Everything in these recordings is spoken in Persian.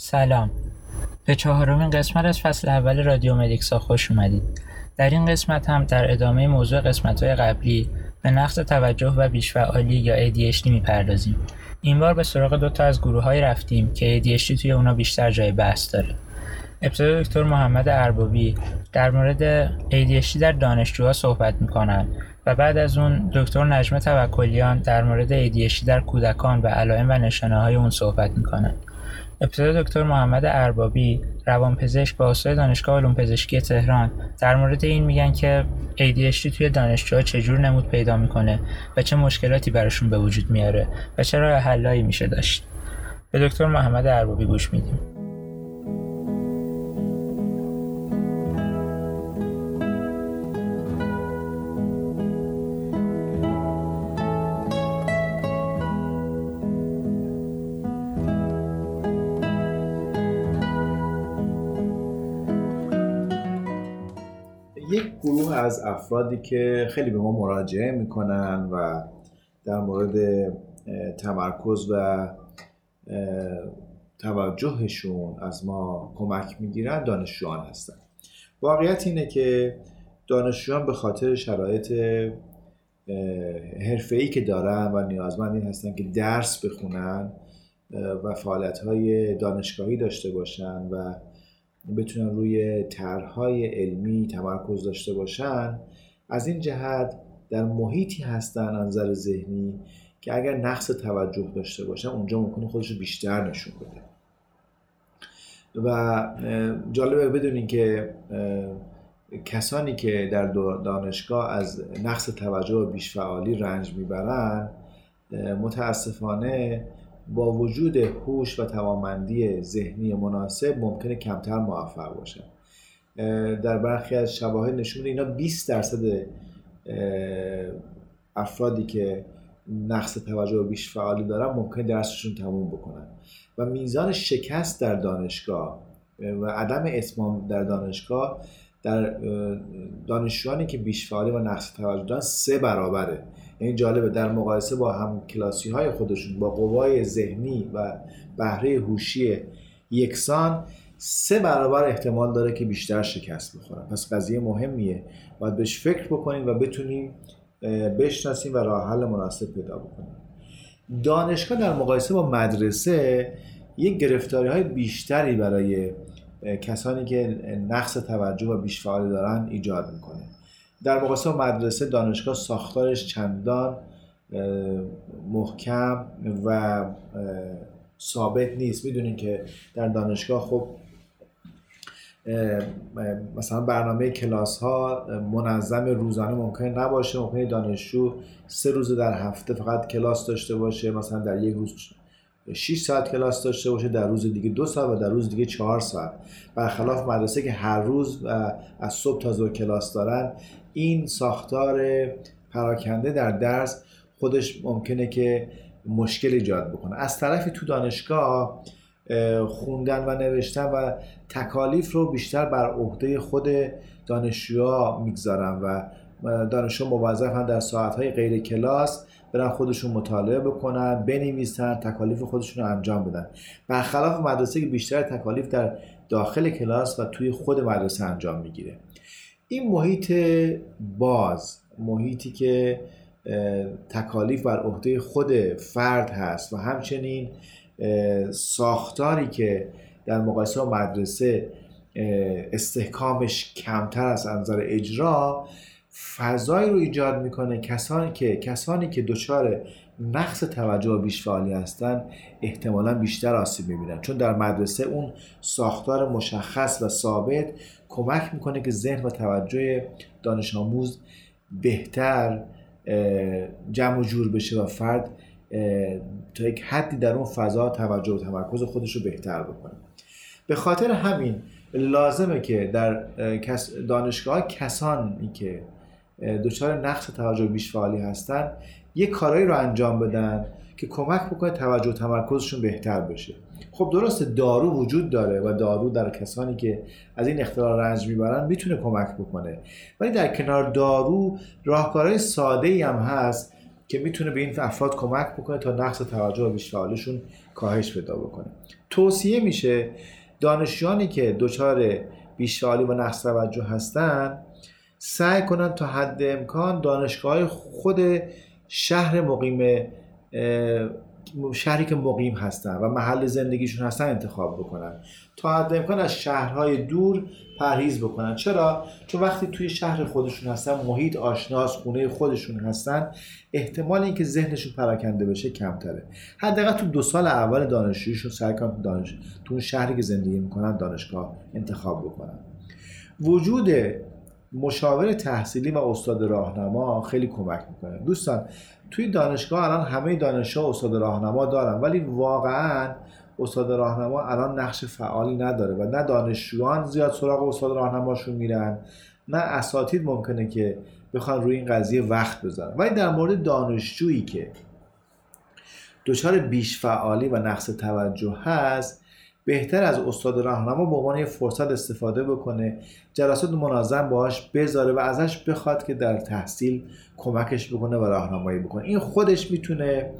سلام. به چهارمین قسمت از فصل اول رادیو مدیکسا خوش اومدید. در این قسمت هم در ادامه موضوع قسمت های قبلی به نقص توجه و بیشفعالی یا ADHD می‌پردازیم. این بار به سراغ دو تا از گروه های رفتیم که ADHD توی اونا بیشتر جای بحث داره. ابتدا دکتر محمد اربابی در مورد ADHD در دانشجوها صحبت می‌کنن و بعد از اون دکتر نجمه توکلیان در مورد ADHD در کودکان و علائم و نشانه های اون صحبت می‌کنن. ابتدا دکتر محمد اربابی روانپزشک با استاد دانشگاه علوم پزشکی تهران. در مورد این میگن که ADHD توی دانشجوها چجور نمود پیدا می‌کنه و چه مشکلاتی براشون به وجود میاره و چه راه حلایی میشه داشت. به دکتر محمد اربابی گوش میدیم. گروه از افرادی که خیلی به ما مراجعه می‌کنن و در مورد تمرکز و توجهشون از ما کمک می‌گیرن دانشجویان هستن. واقعیت اینه که دانشجویان به خاطر شرایط حرفه‌ای که دارن و نیازمند این هستن که درس بخونن و فعالیت های دانشگاهی داشته باشن و بتونن روی طرحهای علمی تمرکز داشته باشن از این جهت در محیطی هستن نظر ذهنی که اگر نقص توجه داشته باشن اونجا ممکنه خودش رو بیشتر نشون بده. و جالبه بدونین که کسانی که در دانشگاه از نقص توجه و بیشفعالی رنج می‌برن متاسفانه با وجود هوش و توانمندی ذهنی مناسب ممکنه کمتر موفق باشن در برخی از شواهد نشون اینا 20 درصد افرادی که نقص توجه و بیش فعالی دارن ممکن درسشون تموم بکنن. و میزان شکست در دانشگاه و عدم اتمام در دانشگاه در دانشجویانی که بیش فعالی و نقص توجه دارن سه برابره. این جالبه در مقایسه با هم کلاسی های خودشون با قوای ذهنی و بهره هوشی یکسان سه برابر احتمال داره که بیشتر شکست بخورن. پس قضیه مهمیه. باید بهش فکر بکنیم و بتونیم بشناسیم و راه حل مناسب پیدا بکنیم. دانشگاه در مقایسه با مدرسه یک گرفتاری های بیشتری برای کسانی که نقص توجه و بیش فعالی دارن ایجاد می‌کنه. در مقایسه مدرسه دانشگاه ساختارش چندان محکم و ثابت نیست. می‌دونین که در دانشگاه خب مثلا برنامه کلاس ها منظم روزانه ممکن نباشه. ممکنه دانشجو سه روز در هفته فقط کلاس داشته باشه. مثلا در یک روز 6 ساعت کلاس داشته باشه. در روز دیگه دو ساعت و در روز دیگه چهار ساعت. برخلاف مدرسه که هر روز از صبح تا ظهر کلاس دارن این ساختار پراکنده در درس خودش ممکنه که مشکل ایجاد بکنه. از طرفی تو دانشگاه خوندن و نوشتن و تکالیف رو بیشتر بر عهده خود دانشجوها می‌گذارن و دانشجو موظفن در ساعتهای غیر کلاس برن خودشون مطالعه بکنن بنویسن تکالیف خودشون رو انجام بدن. برخلاف مدرسه که بیشتر تکالیف در داخل کلاس و توی خود مدرسه انجام می‌گیره. این محیط باز محیطی که تکالیف بر عهده خود فرد هست و همچنین ساختاری که در مقایسه با مدرسه استحکامش کمتر از نظر اجرا فضایی رو ایجاد می‌کنه. کسانی که کسانی که دچار نقص توجه و بیش فعالی هستن احتمالا بیشتر آسیب می‌بینن. چون در مدرسه اون ساختار مشخص و ثابت کمک می‌کنه که ذهن و توجه دانش آموز بهتر جمع و جور بشه و فرد تا یک حدی در اون فضا توجه و تمرکز خودش رو بهتر بکنه. به خاطر همین لازمه که در دانشگاه کسانی که دچار نقص توجه بیش فعالی هستن یک کارایی رو انجام بدن که کمک بکنه توجه و تمرکزشون بهتر بشه. خب درسته دارو وجود داره و دارو در کسانی که از این اختلال رنج می‌برن می‌تونه کمک بکنه. ولی در کنار دارو راهکارهای ساده ای هم هست که می‌تونه به این افراد کمک بکنه تا نقص توجه و بیشفعالیشون کاهش پیدا بکنه. توصیه میشه دانشجویانی که دچار بیشفعالی و نقص توجه هستن سعی کنن تا حد امکان دانشگاه خود شهر مقیم شهری که مقیم هستن و محل زندگیشون هستن انتخاب بکنن. تا حد امکان از شهرهای دور پرهیز بکنن. چرا؟ چون وقتی توی شهر خودشون هستن محیط آشناس خونه خودشون هستن احتمال اینکه ذهنشون پراکنده بشه کمتره. حداقل تو دو سال اول دانشجویشون سعی کنن دانش تو اون شهری که زندگی می‌کنن دانشگاه انتخاب بکنن. وجود مشاور تحصیلی و استاد راهنما خیلی کمک می‌کنه. دوستان توی دانشگاه الان همه دانشجو استاد راهنما دارن ولی واقعا استاد راهنما الان نقش فعالی نداره و نه دانشجویان زیاد سراغ استاد راهنماشون میرن نه اساتید ممکنه که بخوان روی این قضیه وقت بذارن. ولی در مورد دانشجویی که دچار بیش فعالی و نقص توجه هست بهتر از استاد راهنما به عنوان فرصت استفاده بکنه. جلسات منظم باهاش بذاره و ازش بخواد که در تحصیل کمکش بکنه و راهنمایی بکنه. این خودش می‌تونه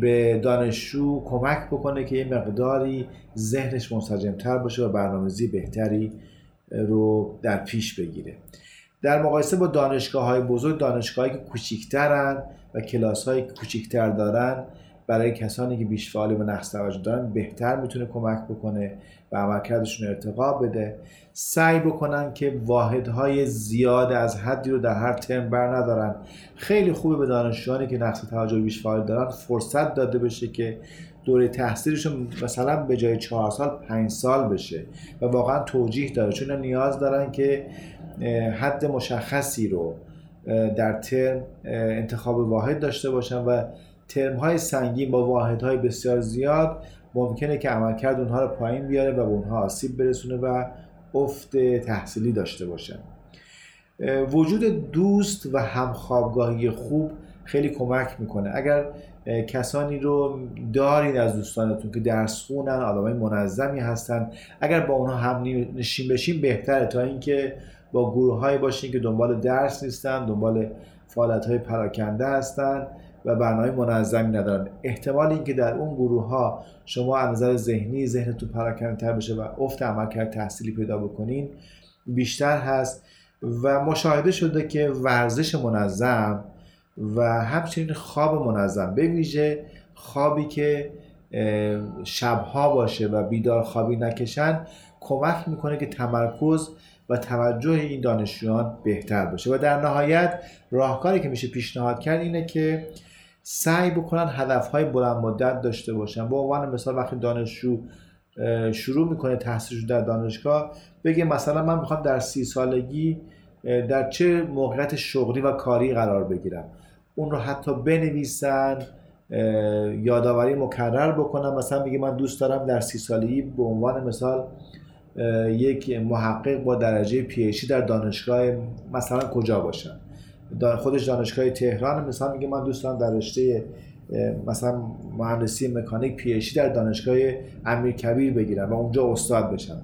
به دانشجو کمک بکنه که یه مقداری ذهنش منسجمتر باشه و برنامه‌ریزی بهتری رو در پیش بگیره. در مقایسه با دانشگاه های بزرگ دانشگاهی که کوچیکترن و کلاس های کوچیکتر دارن برای کسانی که بیش فعالی و نقص توجه دارن بهتر می‌تونه کمک بکنه و عملکردشون ارتقا بده. سعی بکنن که واحدهای زیاد از حدی رو در هر ترم بر ندارن. خیلی خوبه به دانشجویانی که نقص توجه بیش فعال دارن فرصت داده بشه که دوره تحصیلشون مثلا به جای چهار سال پنج سال بشه و واقعا توجیه داره. چون نیاز دارن که حد مشخصی رو در ترم انتخاب واحد داشته باشن و ترم های سنگین با واحد های بسیار زیاد ممکنه که عملکرد اونها رو پایین بیاره و به اونها آسیب برسونه و افت تحصیلی داشته باشن. وجود دوست و همخوابگاهی خوب خیلی کمک می‌کنه. اگر کسانی رو دارین از دوستانتون که درس خونن آدمای منظمی هستن اگر با اونها هم نشین بشین بهتره. تا اینکه با گروه های باشین که دنبال درس نیستن دنبال فعالیت های پراکنده هستن. و برنامه منظمی ندارن. احتمال اینکه در اون گروه ها شما از نظر ذهنی ذهنتون پراکنده بشه و افت عملکرد تحصیلی پیدا بکنین بیشتر هست و مشاهده شده که ورزش منظم و همچنین خواب منظم به ویژه خوابی که شبها باشه و بیدار خوابی نکشن کمک می‌کنه که تمرکز و توجه این دانشجویان بهتر باشه و در نهایت راهکاری که میشه پیشنهاد کرد اینه که سعی بکنن هدفهای بلند مدت داشته باشن. به عنوان مثال وقتی دانشجو شروع می‌کنه تحصیلش در دانشگاه بگه مثلا من می‌خوام در سی سالگی در چه موقعیت شغلی و کاری قرار بگیرم. اون رو حتی بنویسن یادآوری مکرر بکنم مثلا میگه من دوست دارم در سی سالگی به عنوان مثال یک محقق با درجه پیشی در دانشگاه مثلا کجا باشم. خودش دانشگاه تهران مثلا میگه من دوست دارم در رشته مثلا مهندسی مکانیک پیشی در دانشگاه امیر کبیر بگیرم و اونجا استاد بشم.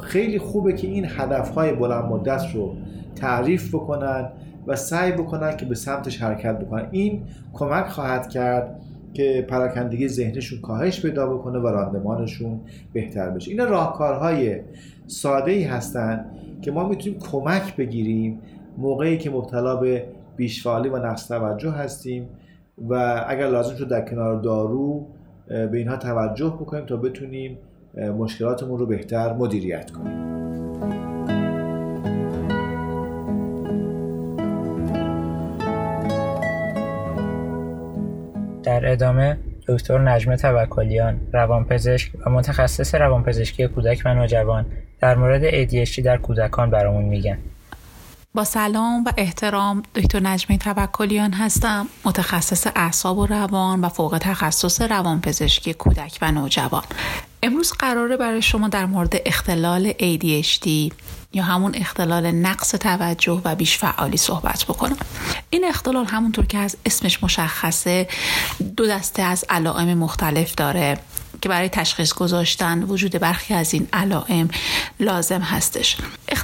خیلی خوبه که این هدفهای بلند مدت رو تعریف بکنن و سعی بکنن که به سمتش حرکت بکنن. این کمک خواهد کرد که پراکندگی ذهنشون کاهش پیدا بکنه و راندمانشون بهتر بشه. این راهکارهای ساده ای هستن که ما می‌تونیم کمک بگیریم موقعی که مبتلا به بیشفعالی و نقص توجه هستیم و اگر لازم شد در کنار دارو به اینها توجه بکنیم تا بتونیم مشکلاتمون رو بهتر مدیریت کنیم. در ادامه دکتر نجمه توکلیان روانپزشک و متخصص روانپزشکی کودک و نوجوان در مورد ADHD در کودکان برامون میگن. با سلام و احترام دکتر نجمه توکلیان هستم متخصص اعصاب و روان و فوق تخصص روانپزشکی کودک و نوجوان. امروز قراره برای شما در مورد اختلال ADHD یا همون اختلال نقص توجه و بیش فعالی صحبت بکنم. این اختلال همونطور که از اسمش مشخصه دو دسته از علائم مختلف داره که برای تشخیص گذاشتن وجود برخی از این علائم لازم هستش.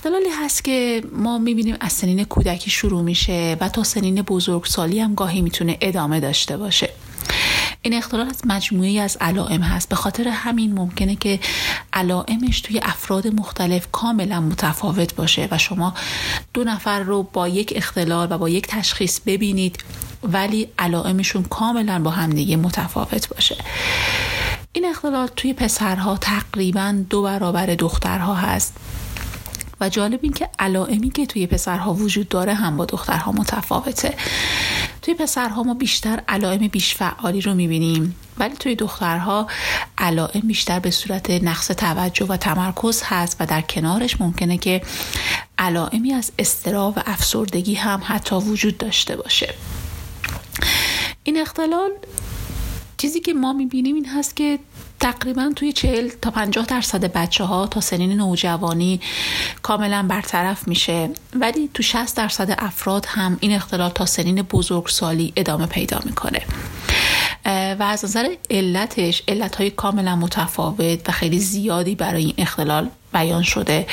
اختلالی هست که ما می‌بینیم از سنین کودکی شروع میشه و تا سنین بزرگسالی هم گاهی می‌تونه ادامه داشته باشه. این اختلال از مجموعی از علائم هست. به خاطر همین ممکنه که علائمش توی افراد مختلف کاملا متفاوت باشه و شما دو نفر رو با یک اختلال و با یک تشخیص ببینید ولی علائمشون کاملا با همدیگه متفاوت باشه. این اختلال توی پسرها تقریبا دو برابر دخترها هست. و جالب این که علائمی که توی پسرها وجود داره هم با دخترها متفاوته. توی پسرها ما بیشتر علائم بیش فعالی رو می‌بینیم ولی توی دخترها علائم بیشتر به صورت نقص توجه و تمرکز هست و در کنارش ممکنه که علائمی از استرا و افسردگی هم حتی وجود داشته باشه. این اختلال چیزی که ما می‌بینیم این هست که تقریبا توی 40 تا 50 درصد بچه ها تا سنین نوجوانی کاملا برطرف میشه. ولی تو 60 درصد افراد هم این اختلال تا سنین بزرگسالی ادامه پیدا می‌کنه. و از نظر علتش علت های کاملا متفاوت و خیلی زیادی برای این اختلال بیان شده.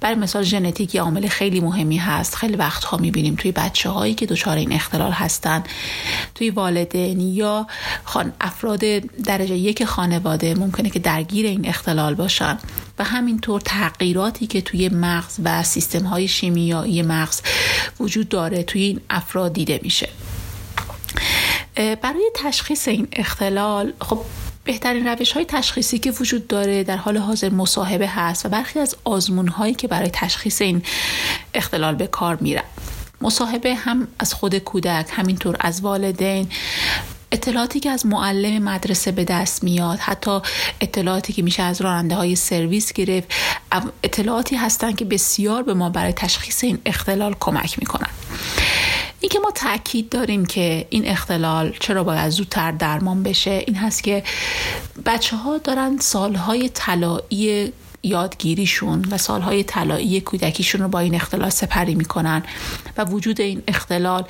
برای مثال ژنتیک یه عامل خیلی مهمی هست. خیلی وقتها می‌بینیم توی بچه هایی که دچار این اختلال هستن. توی والدین یا خان افراد درجه یک خانواده ممکنه که درگیر این اختلال باشن. و همینطور تغییراتی که توی مغز و سیستم های شیمیایی مغز وجود داره توی این افراد دیده میشه. برای تشخیص این اختلال خب بهترین روش های تشخیصی که وجود داره در حال حاضر مصاحبه هست و برخی از آزمون هایی که برای تشخیص این اختلال به کار میرن. مصاحبه هم از خود کودک همینطور از والدین اطلاعاتی که از معلم مدرسه به دست میاد حتی اطلاعاتی که میشه از راننده های سرویس گرفت اطلاعاتی هستند که بسیار به ما برای تشخیص این اختلال کمک می‌کنن. این که ما تاکید داریم که این اختلال چرا باید زودتر درمان بشه این هست که بچه ها دارن سالهای طلایی یادگیریشون و سالهای طلایی کودکیشون رو با این اختلال سپری می‌کنن و وجود این اختلال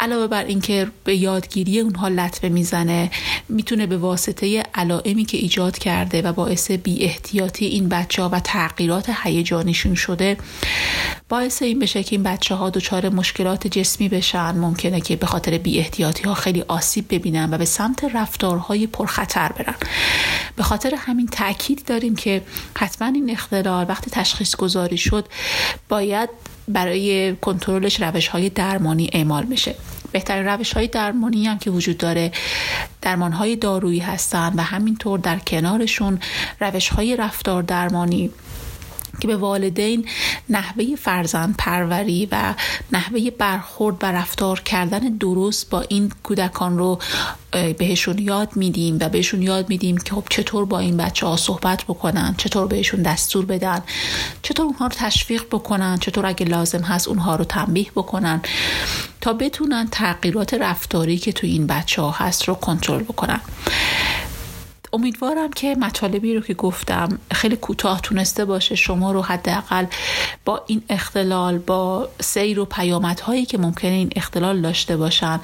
علاوه بر اینکه به یادگیری اونها لطمه می‌زنه می‌تونه به واسطه علائمی که ایجاد کرده و باعث بی احتیاطی این بچه ها و تغییرات هیجانیشون شده باعث این بشه که این بچه ها دچار مشکلات جسمی بشن. ممکنه که به خاطر بی احتیاطی ها خیلی آسیب ببینن و به سمت رفتارهای پرخطر برن. به خاطر همین تاکید داریم که حتما این اختلال وقتی تشخیص گذاری شد باید برای کنترلش روش های درمانی اعمال میشه بهترین روش های درمانی هم که وجود داره درمان های دارویی هستن و همینطور در کنارشون روش های رفتار درمانی که به والدین نحوه فرزند پروری و نحوه برخورد و رفتار کردن درست با این کودکان رو بهشون یاد میدیم و بهشون یاد میدیم که خب چطور با این بچه ها صحبت بکنن چطور بهشون دستور بدن چطور اونها رو تشویق بکنن چطور اگه لازم هست اونها رو تنبیه بکنن تا بتونن تغییرات رفتاری که تو این بچه ها هست رو کنترل بکنن. امیدوارم که مطالبی رو که گفتم خیلی کوتاه تونسته باشه شما رو حداقل با این اختلال با سیر و پیامدهایی که ممکنه این اختلال داشته باشن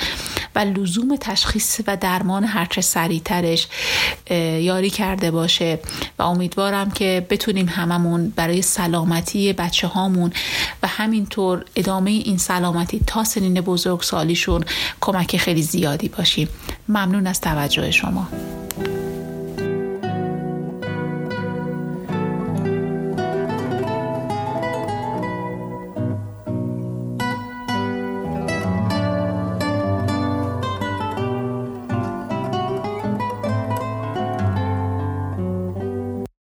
و لزوم تشخیص و درمان هرچه سریعترش یاری کرده باشه و امیدوارم که بتونیم هممون برای سلامتی بچه هامون و همینطور ادامه این سلامتی تا سنین بزرگ سالیشون کمک خیلی زیادی باشیم. ممنون از توجه شما.